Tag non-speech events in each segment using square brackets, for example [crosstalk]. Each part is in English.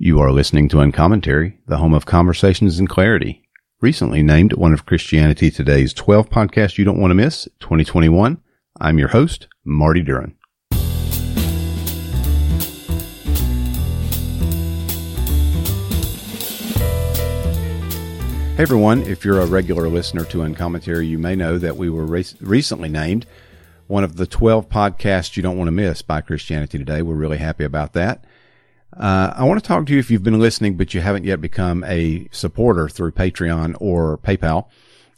You are listening to Uncommentary, the home of conversations and clarity. Recently named one of Christianity Today's 12 podcasts you don't want to miss, 2021. I'm your host, Marty Duren. Hey everyone, if you're a regular listener to Uncommentary, you may know that we were re- recently named one of the 12 podcasts you don't want to miss by Christianity Today. We're really happy about that. Uh, I want to talk to you if you've been listening, but you haven't yet become a supporter through Patreon or PayPal.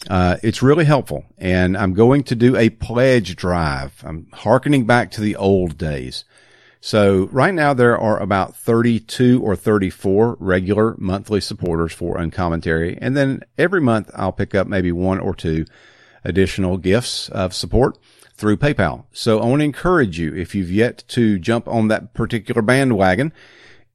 Uh, it's really helpful. And I'm going to do a pledge drive. I'm harkening back to the old days. So right now there are about 32 or 34 regular monthly supporters for Uncommentary. And then every month I'll pick up maybe one or two additional gifts of support through PayPal. So I want to encourage you, if you've yet to jump on that particular bandwagon,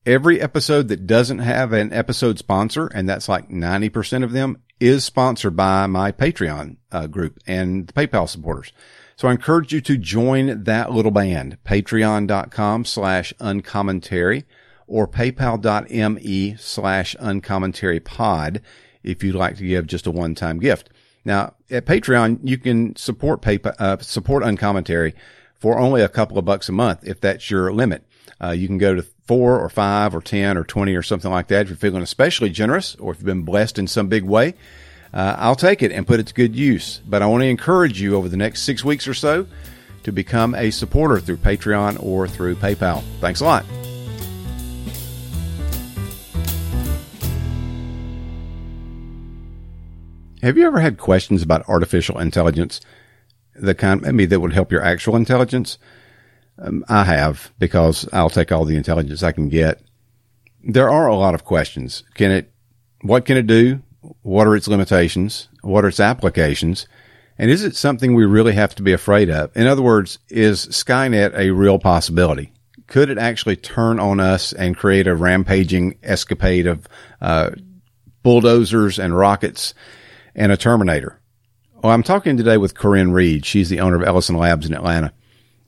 every episode that doesn't have an episode sponsor, and that's like 90% of them, is sponsored by my Patreon uh, group and the PayPal supporters. So I encourage you to join that little band, patreon.com slash uncommentary or paypal.me slash uncommentary pod if you'd like to give just a one-time gift. Now at Patreon, you can support PayPal, uh, support uncommentary for only a couple of bucks a month if that's your limit. Uh, you can go to four or five or 10 or 20 or something like that. If you're feeling especially generous or if you've been blessed in some big way, uh, I'll take it and put it to good use. But I want to encourage you over the next six weeks or so to become a supporter through Patreon or through PayPal. Thanks a lot. Have you ever had questions about artificial intelligence? The kind maybe that would help your actual intelligence? Um, I have because I'll take all the intelligence I can get. There are a lot of questions. Can it, what can it do? What are its limitations? What are its applications? And is it something we really have to be afraid of? In other words, is Skynet a real possibility? Could it actually turn on us and create a rampaging escapade of uh, bulldozers and rockets and a Terminator? Well, I'm talking today with Corinne Reed. She's the owner of Ellison Labs in Atlanta,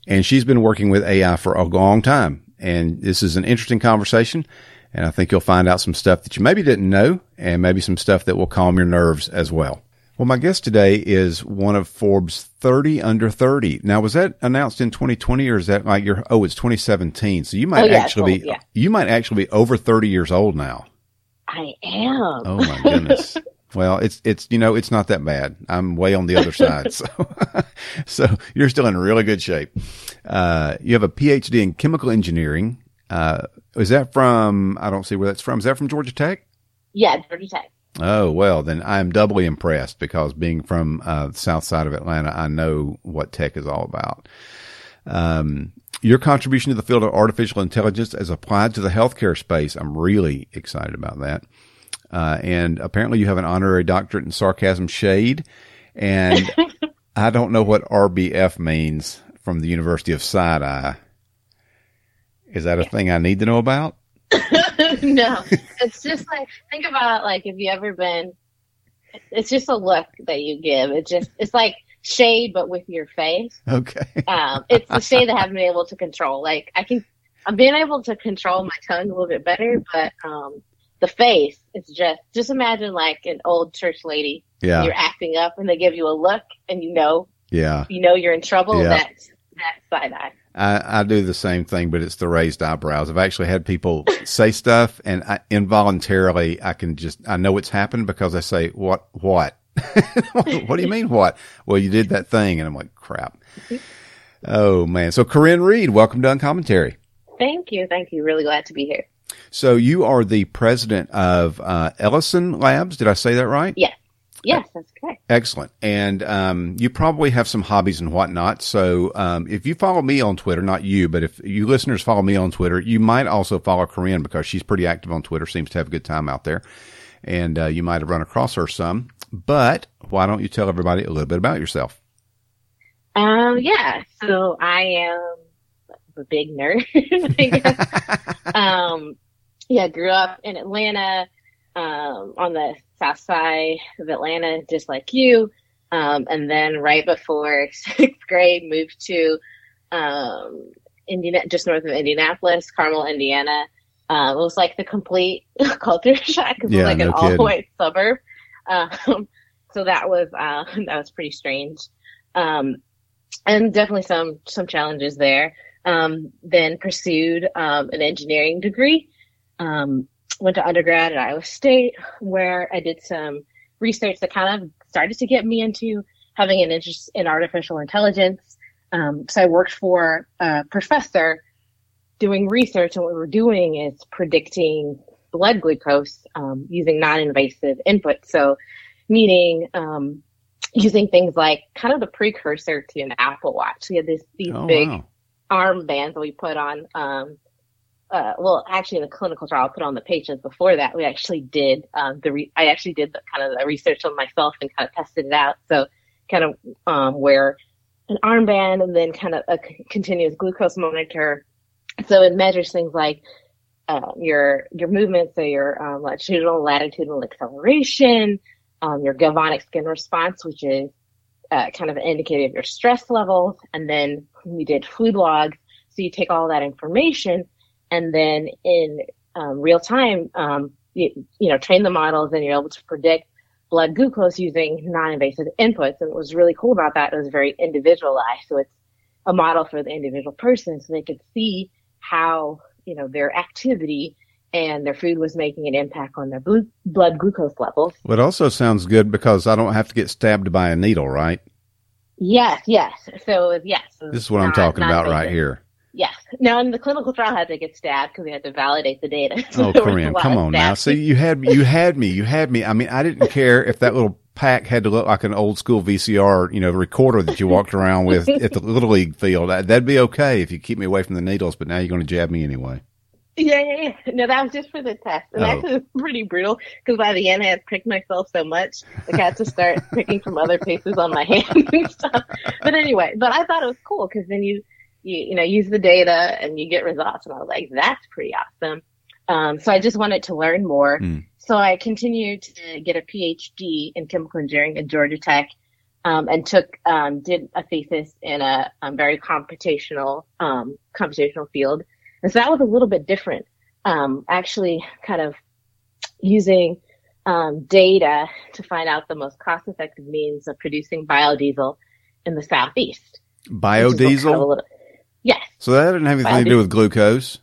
and she's been working with AI for a long time. And this is an interesting conversation. And I think you'll find out some stuff that you maybe didn't know and maybe some stuff that will calm your nerves as well. Well, my guest today is one of Forbes 30 under 30. Now, was that announced in 2020 or is that like your, oh, it's 2017. So you might Oh, yeah, actually be, yeah. you might actually be over 30 years old now. I am. Oh my goodness. [laughs] well, it's, it's, you know, it's not that bad. I'm way on the other [laughs] side. So, [laughs] so you're still in really good shape. Uh, you have a PhD in chemical engineering. Uh, is that from, I don't see where that's from. Is that from Georgia Tech? Yeah, Georgia Tech. Oh, well, then I'm doubly impressed because being from uh, the south side of Atlanta, I know what tech is all about. Um, your contribution to the field of artificial intelligence as applied to the healthcare space, I'm really excited about that. Uh, and apparently you have an honorary doctorate in sarcasm shade. And [laughs] I don't know what RBF means from the University of Side Eye. Is that a thing I need to know about? [laughs] no, it's just like think about like if you ever been. It's just a look that you give. It's just it's like shade, but with your face. Okay. Um, it's the shade that I haven't been able to control. Like I can, I'm being able to control my tongue a little bit better, but um, the face, it's just just imagine like an old church lady. Yeah. You're acting up, and they give you a look, and you know Yeah. you know you're in trouble. Yeah. That's that's side eye. I, I do the same thing, but it's the raised eyebrows. I've actually had people [laughs] say stuff and I, involuntarily I can just, I know it's happened because I say, what, what? [laughs] what do you mean what? Well, you did that thing. And I'm like, crap. [laughs] Oh man. So Corinne Reed, welcome to Uncommentary. Thank you, thank you. Really glad to be here. So you are the president of uh, Ellison Labs. Did I say that right? Yes, yes, that's correct. Excellent. And um, you probably have some hobbies and whatnot. So um, if you follow me on Twitter, not you, but if you listeners follow me on Twitter, you might also follow Corinne because she's pretty active on Twitter, seems to have a good time out there. And uh, you might have run across her some. But why don't you tell everybody a little bit about yourself? Um, yeah. So I am a big nerd. [laughs] [laughs] Um, yeah, grew up in Atlanta, um, on the south side of Atlanta, just like you. Um, and then right before [laughs] sixth grade, moved to um, Indiana, just north of Indianapolis, Carmel, Indiana. Uh, it was like the complete [laughs] culture [laughs] shock because Yeah, it was like no an all white suburb. Um, so that was uh, that was pretty strange, um, and definitely some some challenges there. Um, then pursued um, an engineering degree. Um, went to undergrad at Iowa State, where I did some research that kind of started to get me into having an interest in artificial intelligence. Um, so I worked for a professor doing research, and what we were doing is predicting blood glucose um, using non-invasive input. So, meaning um, using things like kind of the precursor to an Apple Watch. We had this these Oh, big wow. armbands that we put on. Um, uh, well, actually, in the clinical trial, I put on the patients. Before that, we actually did um, the. Re- I actually did the kind of the research on myself and kind of tested it out. So, kind of um, wear an armband and then kind of a c- continuous glucose monitor. So it measures things like uh, your your movements, so your um, longitudinal, latitudinal acceleration, um, your galvanic skin response, which is uh, kind of an indicator of your stress levels, and then we did food logs. So you take all that information, and then in um, real time, um, you, you know, train the models, and you're able to predict blood glucose using non-invasive inputs. And what was really cool about that, it was very individualized. So it's a model for the individual person, so they could see how you know their activity and their food was making an impact on their blu- blood glucose levels. Well, it also sounds good because I don't have to get stabbed by a needle, right? Yes, yes. So yes, This is what I'm talking about right here. Yes. Now, in the clinical trial, I had to get stabbed because we had to validate the data. [laughs] So Oh, there was a Corinne, come on now. See, stabbing. you had you had me, you had me. I mean, I didn't care if that little pack had to look like an old school VCR, you know, recorder that you walked around with [laughs] at the little league field. That- That'd be okay if you keep me away from the needles. But now you're going to jab me anyway. Yeah, yeah, yeah. No, that was just for the test, and Oh. it was pretty brutal because by the end, I had pricked myself so much, like I had to start picking from other places on my [laughs] hand and stuff. But anyway, but I thought it was cool because then you, you, you know, use the data and you get results, and I was like, that's pretty awesome. Um, so I just wanted to learn more. Mm. So I continued to get a PhD in chemical engineering at Georgia Tech. Um, and took um, did a thesis in a um, very computational um, computational field, and so that was a little bit different. Um, actually, kind of using um, data to find out the most cost effective means of producing biodiesel in the southeast. which kind of Biodiesel. Yes, So that didn't have anything to do with glucose.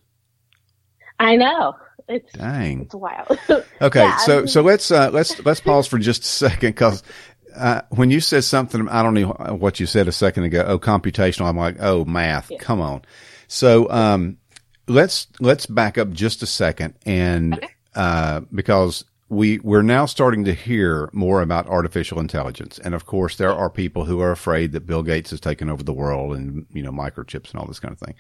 I know. It's Dang. it's wild. [laughs] Okay, Yeah, I so mean- so let's uh, let's let's pause for just a second because uh, when you said something, I don't know what you said a second ago. Oh, computational. I'm like, oh, math. Yeah. Come on. So um, let's let's back up just a second, and Okay. uh, because we we're now starting to hear more about artificial intelligence, and of course, there are people who are afraid that Bill Gates has taken over the world, and you know, microchips and all this kind of thing.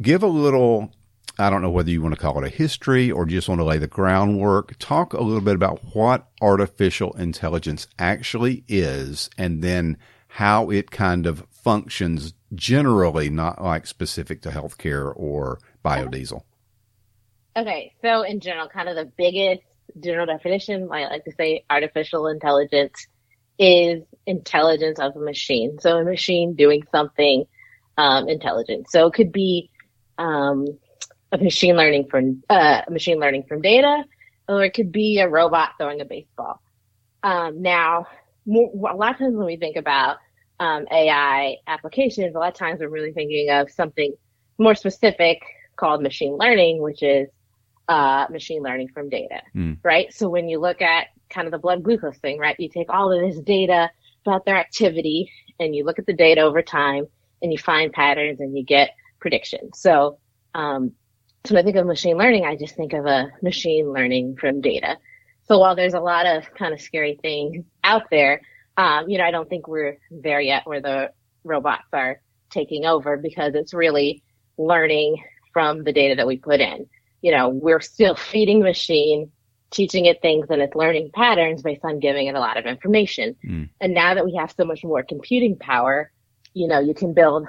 Give a little I don't know whether you want to call it a history or just want to lay the groundwork. Talk a little bit about what artificial intelligence actually is and then how it kind of functions generally, not like specific to healthcare or biodiesel. Okay, so in general, kind of the biggest general definition, I like to say artificial intelligence is intelligence of a machine. So a machine doing something um, intelligent. So it could be um, a machine learning from uh, machine learning from data, or it could be a robot throwing a baseball. Um, now, a lot of times when we think about um, AI applications, a lot of times we're really thinking of something more specific called machine learning, which is uh, machine learning from data, Mm. right? So when you look at kind of the blood glucose thing, right, you take all of this data about their activity and you look at the data over time and you find patterns and you get predictions. So, um, so when I think of machine learning, I just think of a machine learning from data. So while there's a lot of kind of scary things out there, um, you know, I don't think we're there yet where the robots are taking over because it's really learning from the data that we put in. You know, we're still feeding the machine, teaching it things and it's learning patterns based on giving it a lot of information. Mm. And now that we have so much more computing power, you know, you can build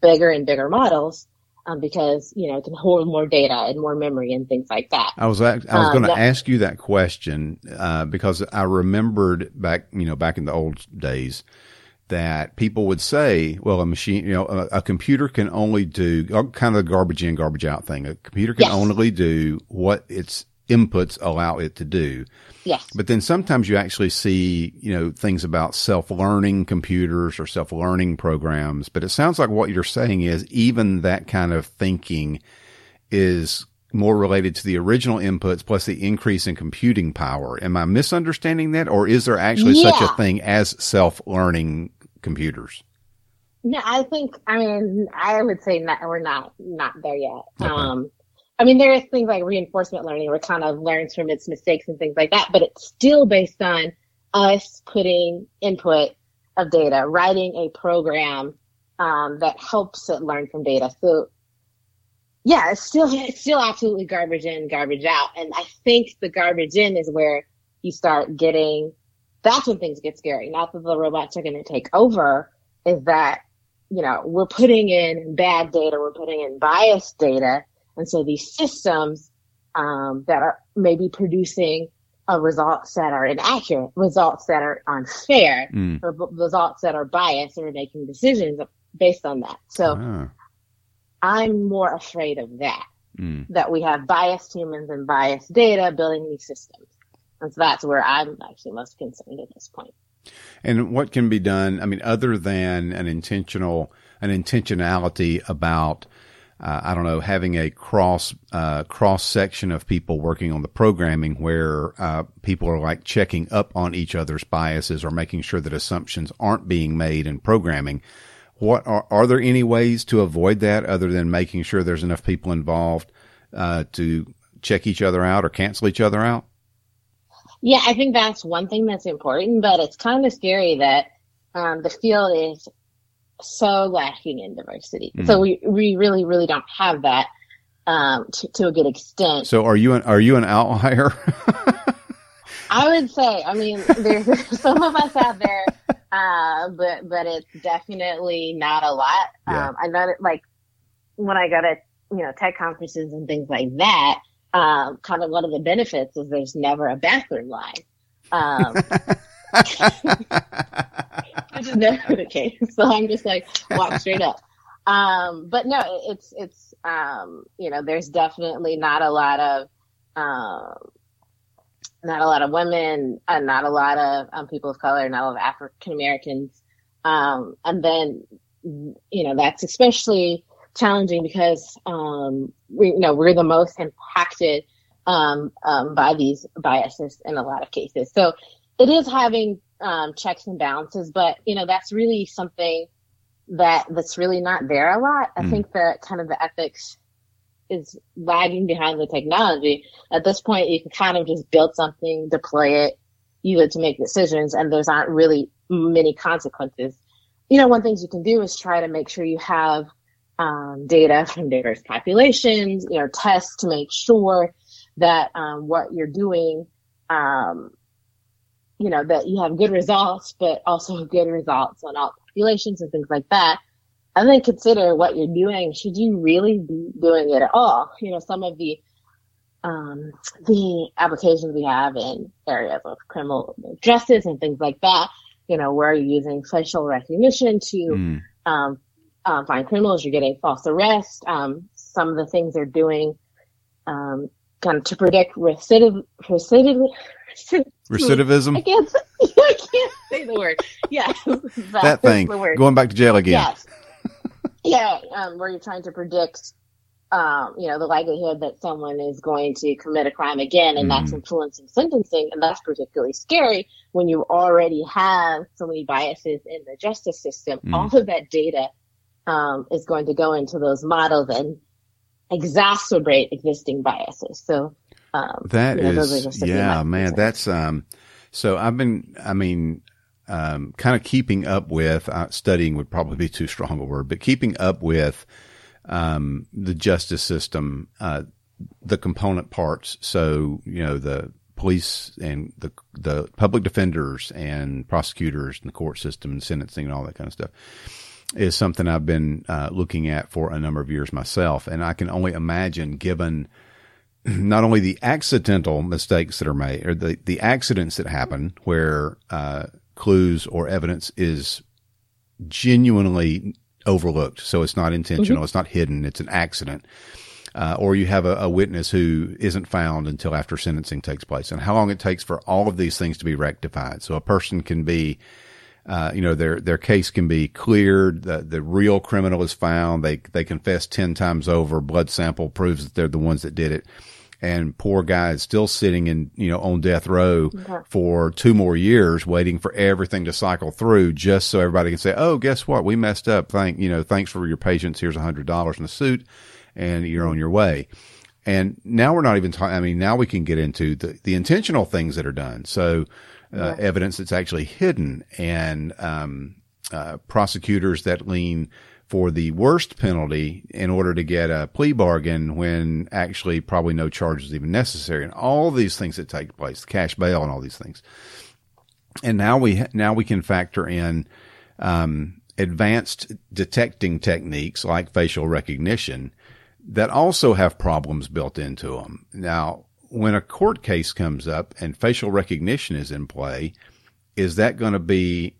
bigger and bigger models um, because, you know, it can hold more data and more memory and things like that. I was I was Um, going to ask you that question uh, because I remembered back you know back in the old days that people would say, well, a machine, you know, a, a computer can only do uh, kind of the garbage in, garbage out thing. A computer can Yes. only do what its inputs allow it to do. Yes. But then sometimes you actually see, you know, things about self-learning computers or self-learning programs. But it sounds like what you're saying is even that kind of thinking is more related to the original inputs plus the increase in computing power. Am I misunderstanding that? Or is there actually such a thing as self-learning computers? No, I think I mean I would say not, we're not not there yet. Okay. Um, I mean there is things like reinforcement learning where it kind of learns from its mistakes and things like that, but it's still based on us putting input of data, writing a program um, that helps it learn from data. So yeah, it's still it's still absolutely garbage in, garbage out, and I think the garbage in is where you start getting. That's when things get scary. Not that the robots are going to take over, is that you know, we're putting in bad data, we're putting in biased data. And so these systems, um, that are maybe producing uh, results that are inaccurate, results that are unfair, Mm. or b- results that are biased, and we're making decisions based on that. So Ah, I'm more afraid of that, mm. that we have biased humans and biased data building these systems. And so that's where I'm actually most concerned at this point. And what can be done? I mean, other than an intentional, an intentionality about, uh, I don't know, having a cross, uh, cross section of people working on the programming where, uh, people are like checking up on each other's biases or making sure that assumptions aren't being made in programming. What are, are there any ways to avoid that other than making sure there's enough people involved, uh, to check each other out or cancel each other out? Yeah, I think that's one thing that's important, but it's kind of scary that um, the field is so lacking in diversity. Mhm. So we we really really don't have that um, to, to a good extent. So are you an, are you an outlier? [laughs] I would say, I mean, there's [laughs] some of us out there, uh, but but it's definitely not a lot. Yeah. Um, I know that like when I go to you know tech conferences and things like that, um, kind of one of the benefits is there's never a bathroom line. Um, [laughs] [laughs] which is never the case. So I'm just like walk straight up. Um, but no, it's it's um, you know, there's definitely not a lot of um, not a lot of women, uh, not a lot of um, people of color, not a lot of African Americans, um, and then you know that's especially challenging because um, we you know we're the most impacted um, um, by these biases in a lot of cases. So it is having um, checks and balances, but you know that's really something that that's really not there a lot. I Mm. think that kind of the ethics is lagging behind the technology. At this point, you can kind of just build something, deploy it, it to make decisions, and there's not really many consequences. You know, one things you can do is try to make sure you have um, data from diverse populations, you know, tests to make sure that um, what you're doing, um, you know, that you have good results, but also [laughs] good results on all populations and things like that. And then consider what you're doing. Should you really be doing it at all? You know, some of the um, the applications we have in areas of criminal justice and things like that, you know, where you're using facial recognition to Mm. um, um, find criminals, you're getting false arrest. Um, some of the things they're doing um, kind of to predict recidiv recidiv recidivism. I Recidivism? can't [laughs] I can't say the word. Yes, [laughs] That thing. The word. Going back to jail again. Yes. Yeah, um, where you're trying to predict, um, you know, the likelihood that someone is going to commit a crime again, and that's Mhm. influencing sentencing, and that's particularly scary when you already have so many biases in the justice system. Mhm. All of that data um, is going to go into those models and exacerbate existing biases. So. Um, That you know, those are is, just a few of yeah, man. That's um. So I've been, I mean, um, kind of keeping up with uh, studying would probably be too strong a word, but keeping up with um the justice system, uh, the component parts. So you know the police and the the public defenders and prosecutors and the court system and sentencing and all that kind of stuff is something I've been uh, looking at for a number of years myself, and I can only imagine given [clears throat] not only the accidental mistakes that are made or the, the accidents that happen where uh, clues or evidence is genuinely overlooked. So it's not intentional. Mm-hmm. It's not hidden. It's an accident. Uh, or you have a, a, witness who isn't found until after sentencing takes place and how long it takes for all of these things to be rectified. So a person can be, uh, you know, their, their case can be cleared. The, the real criminal is found. They, they confess 10 times over. Blood sample proves that they're the ones that did it and poor guy is still sitting in, you know, on death row for two more years waiting for everything to cycle through just so everybody can say, Oh, guess what? We messed up. Thank, you know, thanks for your patience. Here's a hundred dollars in the suit and you're on your way. And now we're not even talking, I mean, now we can get into the, the intentional things that are done. So, uh, yeah. evidence that's actually hidden and, um, uh, prosecutors that lean for the worst penalty in order to get a plea bargain when actually probably no charge is even necessary and all these things that take place, cash bail and all these things. And now we, now we can factor in, um, advanced detecting techniques like facial recognition that also have problems built into them. Now, when a court case comes up and facial recognition is in play, is that going to be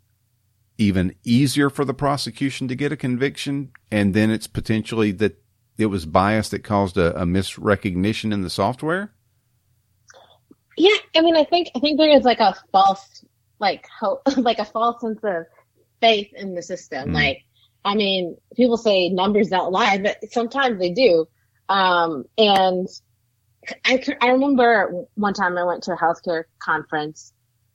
even easier for the prosecution to get a conviction, and then it's potentially that it was bias that caused a, a misrecognition in the software? Yeah, I mean, I think I think there is like a false, like hope, [laughs] like a false sense of faith in the system. Mm. Like, I mean, people say numbers don't lie, but sometimes they do. Um, and I I remember one time I went to a healthcare conference,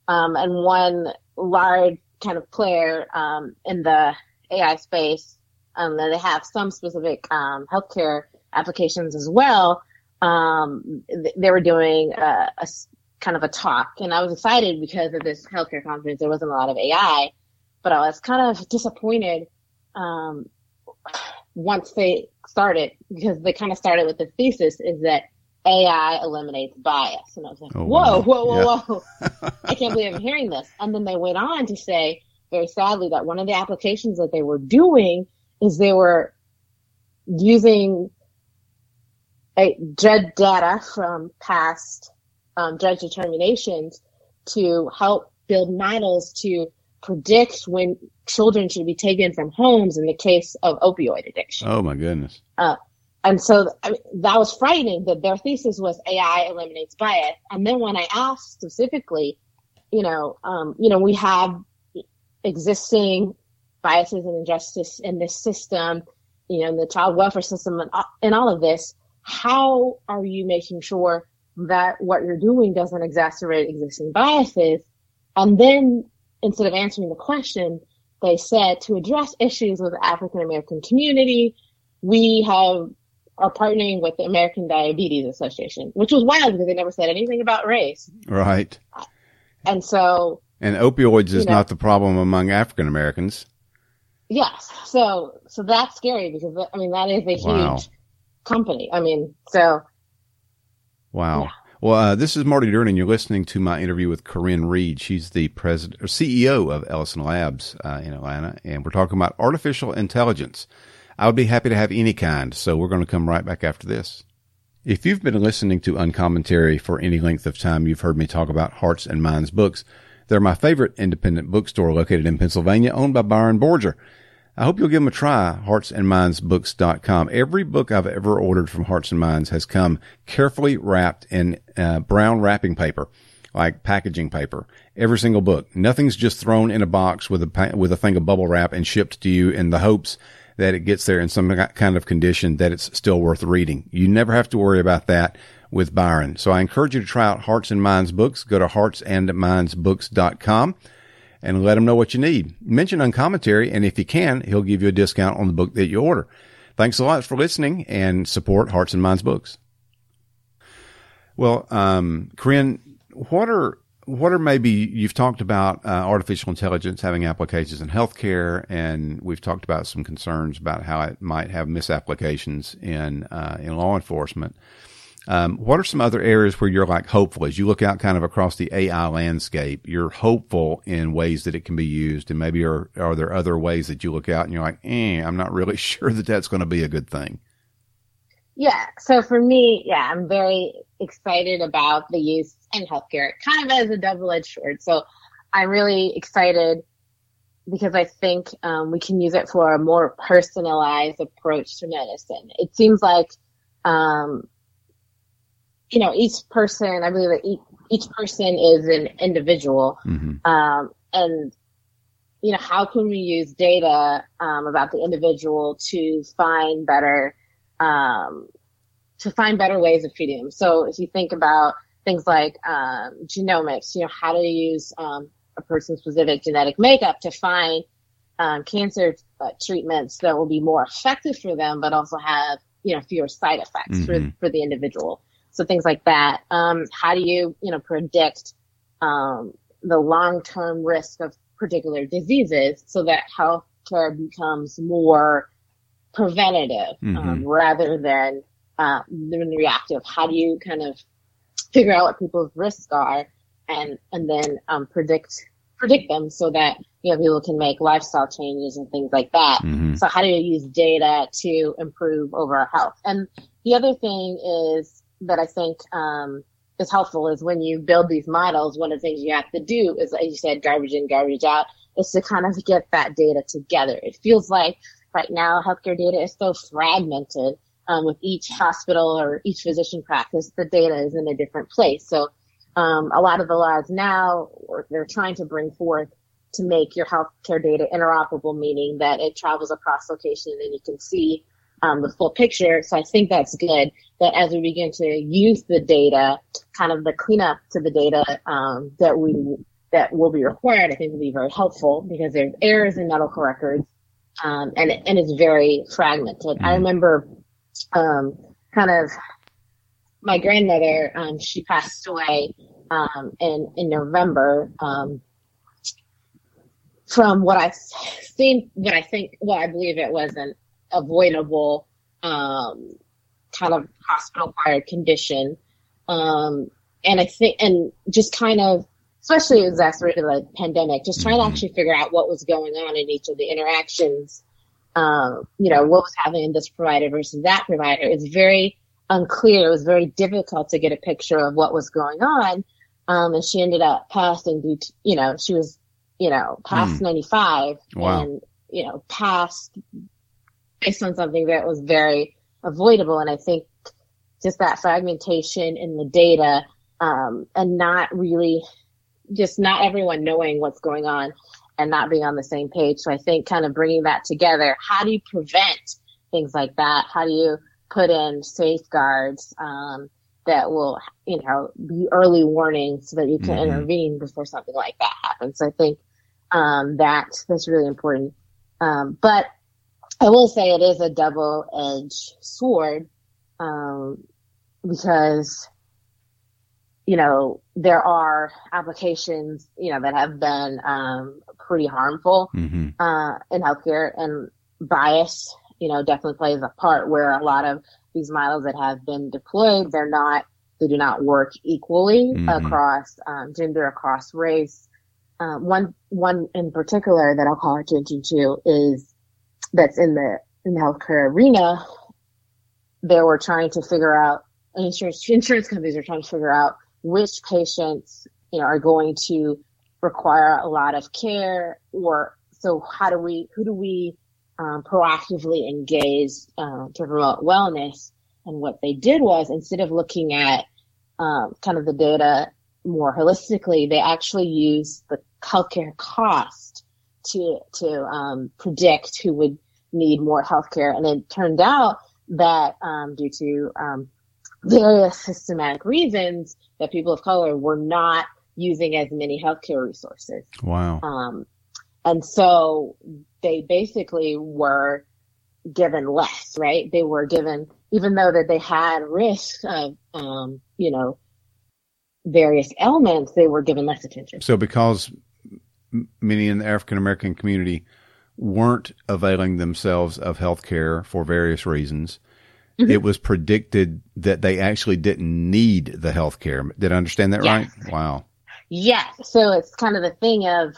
um, and one large kind of player um, in the AI space. Um, they have some specific um, healthcare applications as well. Um, they were doing a, a, kind of a talk, and I was excited because of this healthcare conference. There wasn't a lot of AI, but I was kind of disappointed um, once they started because they kind of started with the thesis is that AI eliminates bias. And I was like, oh, whoa, wow. whoa, whoa, yeah. whoa. I can't believe I'm hearing this. And then they went on to say, very sadly, that one of the applications that they were doing is they were using a judge data from past um, judge determinations to help build models to predict when children should be taken from homes in the case of opioid addiction. Oh my goodness. Uh, and so I mean, that was frightening that their thesis was AI eliminates bias. And then when I asked specifically, you know, um, you know, we have existing biases and injustice in this system, you know, in the child welfare system and, and all of this. How are you making sure that what you're doing doesn't exacerbate existing biases? And then instead of answering the question, they said to address issues with the African American community, we have are partnering with the American Diabetes Association, which was wild because they never said anything about race. Right. And so. And opioids is know, not the problem among African Americans. Yes. So, so that's scary because, I mean, that is a wow. huge company. I mean, so. Wow. Yeah. Well, uh, this is Marty Duren, and you're listening to my interview with Corinne Reed. She's the president or CEO of Ellison Labs uh, in Atlanta, and we're talking about artificial intelligence. I would be happy to have any kind. So we're going to come right back after this. If you've been listening to Uncommentary for any length of time, you've heard me talk about Hearts and Minds books. They're my favorite independent bookstore located in Pennsylvania, owned by Byron Borger. I hope you'll give them a try, heartsandmindsbooks.com. Every book I've ever ordered from Hearts and Minds has come carefully wrapped in uh, brown wrapping paper, like packaging paper. Every single book. Nothing's just thrown in a box with a, with a thing of bubble wrap and shipped to you in the hopes that it gets there in some kind of condition that it's still worth reading. You never have to worry about that with Byron. So I encourage you to try out Hearts and Minds books. Go to heartsandmindsbooks.com and let him know what you need. Mention uncommentary, and if he can, he'll give you a discount on the book that you order. Thanks a lot for listening and support Hearts and Minds books. Well, um, Corinne, what are what are maybe you've talked about uh, artificial intelligence having applications in healthcare, and we've talked about some concerns about how it might have misapplications in uh, in law enforcement. Um, what are some other areas where you're like hopeful as you look out kind of across the AI landscape? You're hopeful in ways that it can be used, and maybe are are there other ways that you look out and you're like, eh, I'm not really [laughs] sure that that's going to be a good thing. Yeah. So for me, yeah, I'm very excited about the use in healthcare, kind of as a double edged sword. So I'm really excited because I think um, we can use it for a more personalized approach to medicine. It seems like, um, you know, each person, I believe that each, each person is an individual. Mm-hmm. Um, and, you know, how can we use data um, about the individual to find better, um, to find better ways of treating them? So if you think about things like um, genomics, you know, how to use um, a person's specific genetic makeup to find um, cancer uh, treatments that will be more effective for them, but also have you know fewer side effects mm-hmm. for for the individual. So things like that. Um, how do you you know predict um, the long term risk of particular diseases so that healthcare becomes more preventative mm-hmm. um, rather than uh, than reactive? How do you kind of figure out what people's risks are and and then um, predict predict them so that you know people can make lifestyle changes and things like that. Mm-hmm. So how do you use data to improve overall health? And the other thing is that I think um, is helpful is when you build these models. One of the things you have to do is, as you said, garbage in, garbage out, is to kind of get that data together. It feels like right now healthcare data is so fragmented. Um, with each hospital or each physician practice, the data is in a different place. So um, a lot of the laws now, they're trying to bring forth to make your healthcare data interoperable, meaning that it travels across location and you can see um, the full picture. So I think that's good that as we begin to use the data, kind of the cleanup to the data um, that we that will be required, I think will be very helpful because there's errors in medical records um, and and it's very fragmented. Mm-hmm. I remember um, kind of my grandmother, um, she passed away um, in in November. Um, from what I've seen, what I think, what I believe it was an avoidable um, kind of hospital acquired condition, um, and I think, and just kind of, especially exacerbated by the pandemic, just trying to mm-hmm. actually figure out what was going on in each of the interactions. Um, you know, what was happening in this provider versus that provider is very unclear. It was very difficult to get a picture of what was going on. Um, and she ended up passing due to, you know, she was, you know, past mm. 95 wow. and, you know, passed based on something that was very avoidable. And I think just that fragmentation in the data, um, and not really just not everyone knowing what's going on and not being on the same page. So I think kind of bringing that together, how do you prevent things like that? How do you put in safeguards um, that will, you know, be early warning so that you can mm-hmm. intervene before something like that happens. So I think um, that that's really important. Um, but I will say it is a double-edged sword um, because you know there are applications you know that have been um, pretty harmful mm-hmm. uh, in healthcare and bias you know, definitely plays a part where a lot of these models that have been deployed, they're not, they do not work equally mm-hmm. across um, gender, across race. Um, one, one in particular that I'll call attention to is that's in the, in the healthcare arena. They were trying to figure out, insurance, [laughs] insurance companies are trying to figure out which patients, you know, are going to require a lot of care or so how do we, who do we um, proactively engage um, to promote wellness. And what they did was instead of looking at um, kind of the data more holistically, they actually used the healthcare cost to to um, predict who would need more healthcare. And it turned out that um, due to various systematic reasons, that people of color were not using as many healthcare resources. Wow. Um, and so they basically were given less, right? They were given, even though that they had risk of, um, you know, various elements, they were given less attention. So because many in the African American community weren't availing themselves of health care for various reasons, mm-hmm. it was predicted that they actually didn't need the health care. Did I understand that yes. right? Wow. Yes. So it's kind of the thing of,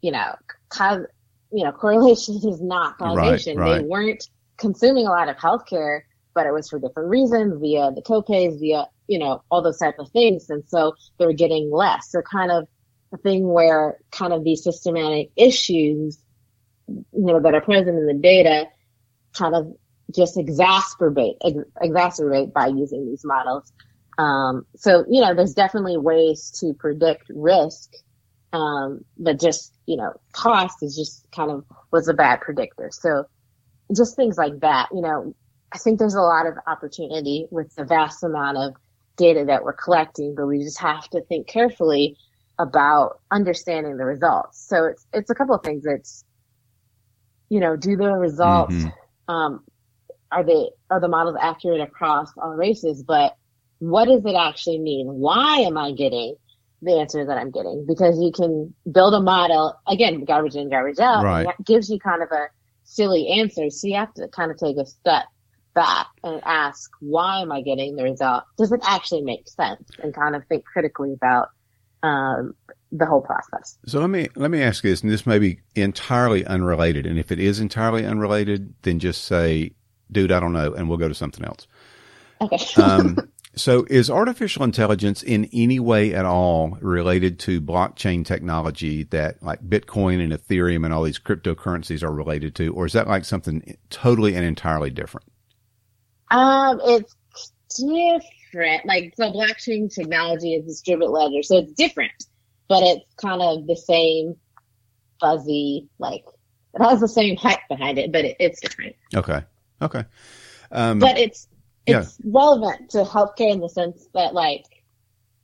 you know, cause, you know, [laughs] correlation is not causation. Right, right. They weren't consuming a lot of healthcare, but it was for different reasons via the copays, via, you know, all those type of things. And so they're getting less. So kind of a thing where kind of these systematic issues, you know, that are present in the data kind of just exacerbate, ex- exacerbate by using these models. Um, so, you know, there's definitely ways to predict risk. Um, but just, you know, cost is just kind of was a bad predictor. So just things like that, you know, I think there's a lot of opportunity with the vast amount of data that we're collecting, but we just have to think carefully about understanding the results. So it's, it's a couple of things. It's, you know, do the results, mm-hmm. um, are they, are the models accurate across all races? But what does it actually mean? Why am I getting the answer that I'm getting? Because you can build a model, again, garbage in, garbage out. Right. And gives you kind of a silly answer. So you have to kind of take a step back and ask, why am I getting the result? Does it actually make sense? And kind of think critically about um, the whole process. So let me let me ask you this, and this may be entirely unrelated. And if it is entirely unrelated, then just say, "Dude, I don't know," and we'll go to something else. Okay. [laughs] um, so, is artificial intelligence in any way at all related to blockchain technology that, like Bitcoin and Ethereum and all these cryptocurrencies, are related to, or is that like something totally and entirely different? Um, it's different. Like so, blockchain technology is distributed ledger, so it's different, but it's kind of the same fuzzy. Like it has the same hype behind it, but it, it's different. Okay. Okay. Um, but it's it's yeah. relevant to healthcare in the sense that like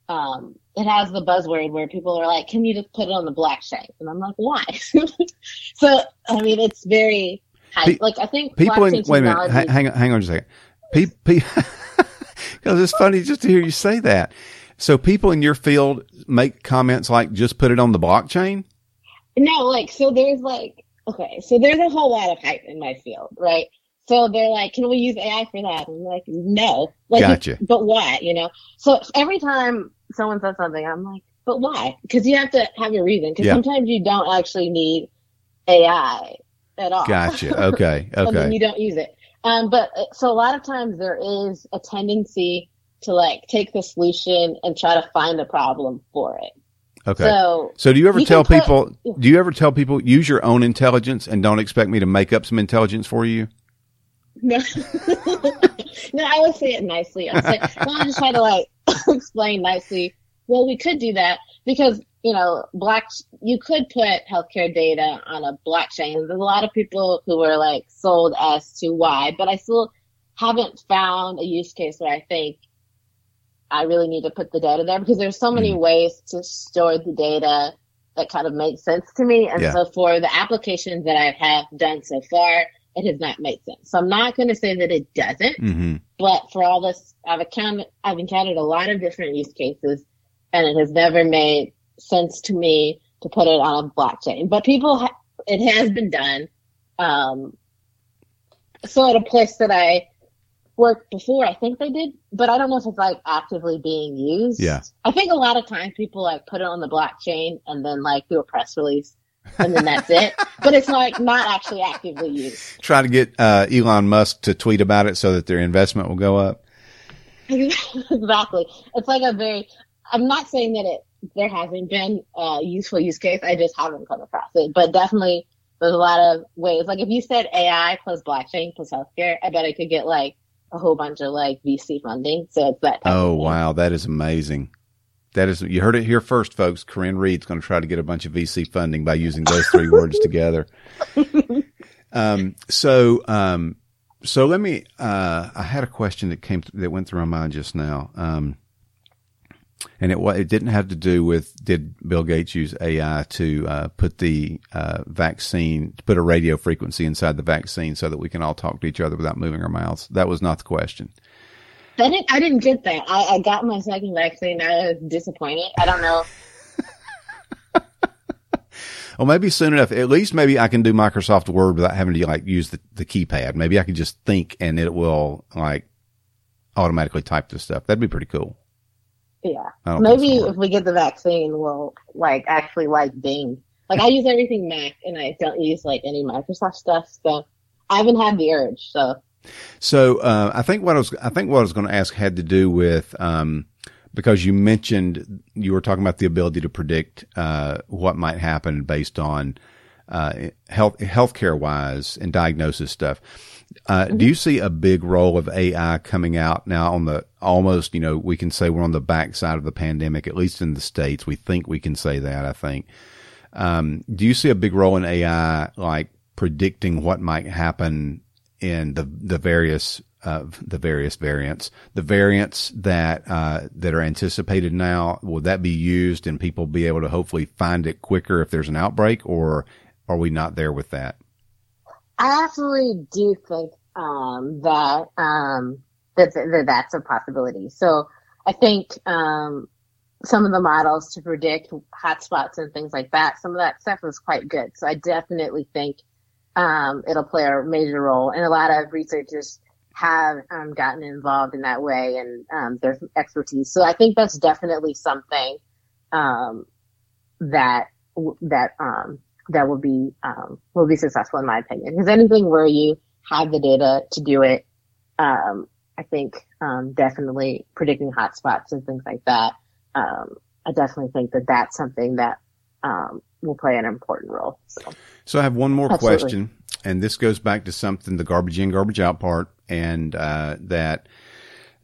um it has the buzzword where people are like, "Can you just put it on the blockchain?" And I'm like, "Why?" [laughs] so I mean, it's very Pe- like I think people in wait a minute, hang on, hang on just a second. Because [laughs] it's funny just to hear you say that. So people in your field make comments like, just put it on the blockchain? No, like, so there's like, okay, so there's a whole lot of hype in my field, right? So they're like, can we use AI for that? I'm like, no. Like, gotcha. But why? You know? So every time someone says something, I'm like, but why? Because you have to have a reason. Because yeah. sometimes you don't actually need AI at all. Gotcha. Okay. [laughs] Okay. and you don't use it. Um, but uh, so a lot of times there is a tendency to like take the solution and try to find a problem for it. Okay. So, so do you ever you tell people, put, do you ever tell people use your own intelligence and don't expect me to make up some intelligence for you? No, [laughs] no, I would say it nicely. I say, well, I just try to like [coughs] explain nicely. Well, we could do that because you know, black, you could put healthcare data on a blockchain. There's a lot of people who are like sold as to why, but I still haven't found a use case where I think I really need to put the data there because there's so many mm-hmm. ways to store the data that kind of makes sense to me. And yeah. so for the applications that I have done so far, it has not made sense. So I'm not going to say that it doesn't, mm-hmm. but for all this, I've encountered, I've encountered a lot of different use cases and it has never made sense to me to put it on a blockchain. But people, ha- it has been done. Um, so at a place that I worked before, I think they did, but I don't know if it's like actively being used. Yeah. I think a lot of times people like put it on the blockchain and then like do a press release and then that's it. But it's like not actually actively used. Try to get uh, Elon Musk to tweet about it so that their investment will go up. [laughs] exactly. It's like a very. I'm not saying that it there hasn't been a useful use case. I just haven't come across it. But definitely there's a lot of ways. Like if you said AI plus blockchain plus healthcare, I bet I could get like a whole bunch of like VC funding. So it's that. Oh wow, that is amazing. That is you heard it here first, folks. Corinne Reed's going to try to get a bunch of VC funding by using those three words together. [laughs] Um, so um, so let me. Uh, I had a question that came that went through my mind just now. Um, and it it didn't have to do with did Bill Gates use AI to uh, put the uh, vaccine to put a radio frequency inside the vaccine so that we can all talk to each other without moving our mouths. That was not the question. I didn't. I didn't get that. I, I got my second vaccine. I was disappointed. I don't know. [laughs] well, maybe soon enough. At least maybe I can do Microsoft Word without having to like use the, the keypad. Maybe I can just think and it will like automatically type this stuff. That'd be pretty cool. Yeah. Maybe if we get the vaccine, we'll like actually like Bing. Like I use everything Mac and I don't use like any Microsoft stuff. So I haven't had the urge. So. So, uh, I think what I was, I think what I was going to ask had to do with, um, because you mentioned you were talking about the ability to predict uh, what might happen based on uh, health healthcare wise and diagnosis stuff. Uh, mm-hmm. Do you see a big role of AI coming out now on the almost, you know, we can say we're on the backside of the pandemic, at least in the States. We think we can say that, I think. Um, do you see a big role in AI, like predicting what might happen in the, the various of the various variants. The variants that uh, that are anticipated now will that be used and people be able to hopefully find it quicker if there's an outbreak, or are we not there with that? I absolutely do think um, that, um, that, that that's a possibility. So I think um, some of the models to predict hotspots and things like that, some of that stuff was quite good. So I definitely think um, it'll play a major role. And a lot of researchers have um, gotten involved in that way and um, their expertise. So I think that's definitely something um, that that um, that will be um, will be successful in my opinion. Because anything where you have the data to do it, um, I think definitely predicting hotspots and things like that. I definitely think that that's something that will play an important role. So, so I have one more Absolutely. question, and this goes back to something the garbage in, garbage out part and uh, that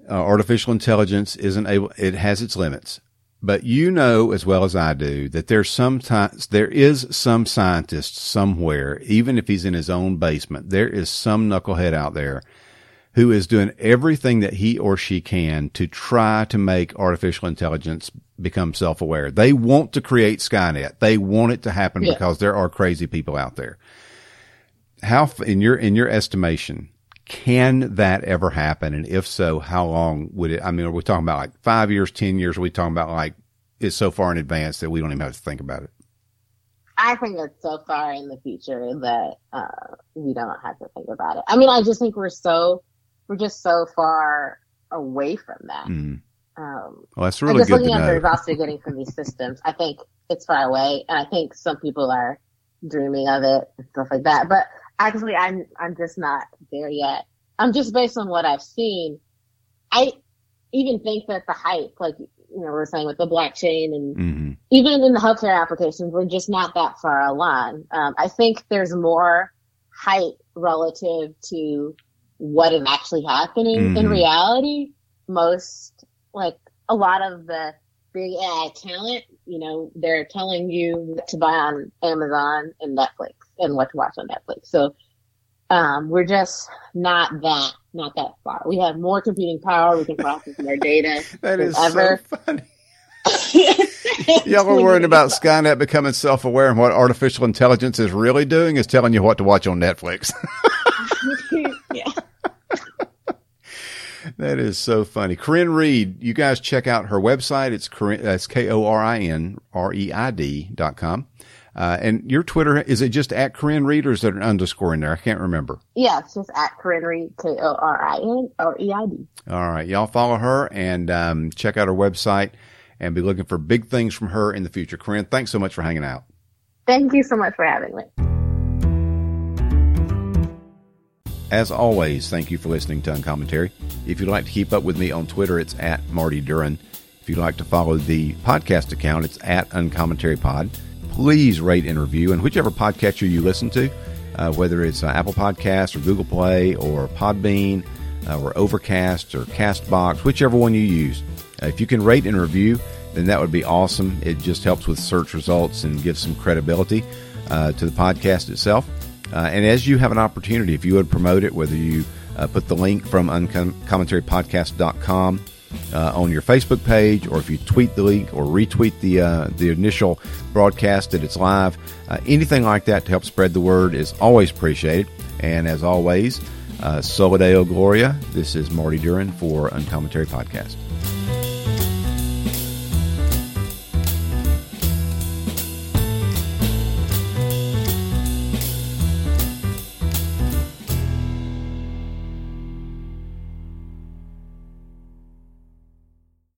uh, artificial intelligence isn't able. It has its limits. But you know as well as I do that there's sometimes there is some scientist somewhere, even if he's in his own basement, there is some knucklehead out there who is doing everything that he or she can to try to make artificial intelligence become self-aware. They want to create Skynet. They want it to happen yeah. because there are crazy people out there. How, in your, in your estimation, can that ever happen? And if so, how long would it? I mean, are we talking about like five years, 10 years? Are we talking about like it's so far in advance that we don't even have to think about it? I think it's so far in the future that uh, we don't have to think about it. I mean, I just think we're so, we're just so far away from that. Mm. Um, well, that's really just good looking at the results we're getting from these systems. I think it's far away, and I think some people are dreaming of it and stuff like that. But actually, I'm I'm just not there yet. I'm just based on what I've seen. I even think that the hype, like you know, we are saying with the blockchain and mm-hmm. even in the healthcare applications, we're just not that far along. Um, I think there's more hype relative to what is actually happening mm-hmm. in reality. Most, like a lot of the big AI talent, you know, they're telling you what to buy on Amazon and Netflix and what to watch on Netflix. So, um, we're just not that, not that far. We have more computing power. We can process more [laughs] data. that is ever. so funny. [laughs] Y'all are worried about Skynet becoming self-aware, and what artificial intelligence is really doing is telling you what to watch on Netflix. [laughs] yeah. That is so funny. Korin Reid, you guys check out her website. It's Korin, that's K O R I N R E I D dot com. Uh, and your Twitter, is it just at Korin Reid or is there an underscore in there? I can't remember. Yeah, it's just at Korin Reid, K O R I N R E I D. All right. Y'all follow her and um, check out her website and be looking for big things from her in the future. Korin, thanks so much for hanging out. Thank you so much for having me. As always, thank you for listening to Uncommentary. If you'd like to keep up with me on Twitter, it's at Marty Duren. If you'd like to follow the podcast account, it's at Uncommentary Pod. Please rate and review, and whichever podcatcher you listen to, uh, whether it's uh, Apple Podcasts or Google Play or Podbean uh, or Overcast or Castbox, whichever one you use. Uh, if you can rate and review, then that would be awesome. It just helps with search results and gives some credibility uh, to the podcast itself. Uh, and as you have an opportunity, if you would promote it, whether you uh, put the link from uncommentarypodcast.com uh, on your Facebook page, or if you tweet the link or retweet the uh, the initial broadcast that it's live, uh, anything like that to help spread the word is always appreciated. And as always, uh, Soli Deo Gloria. This is Marty Duren for Uncommentary Podcast.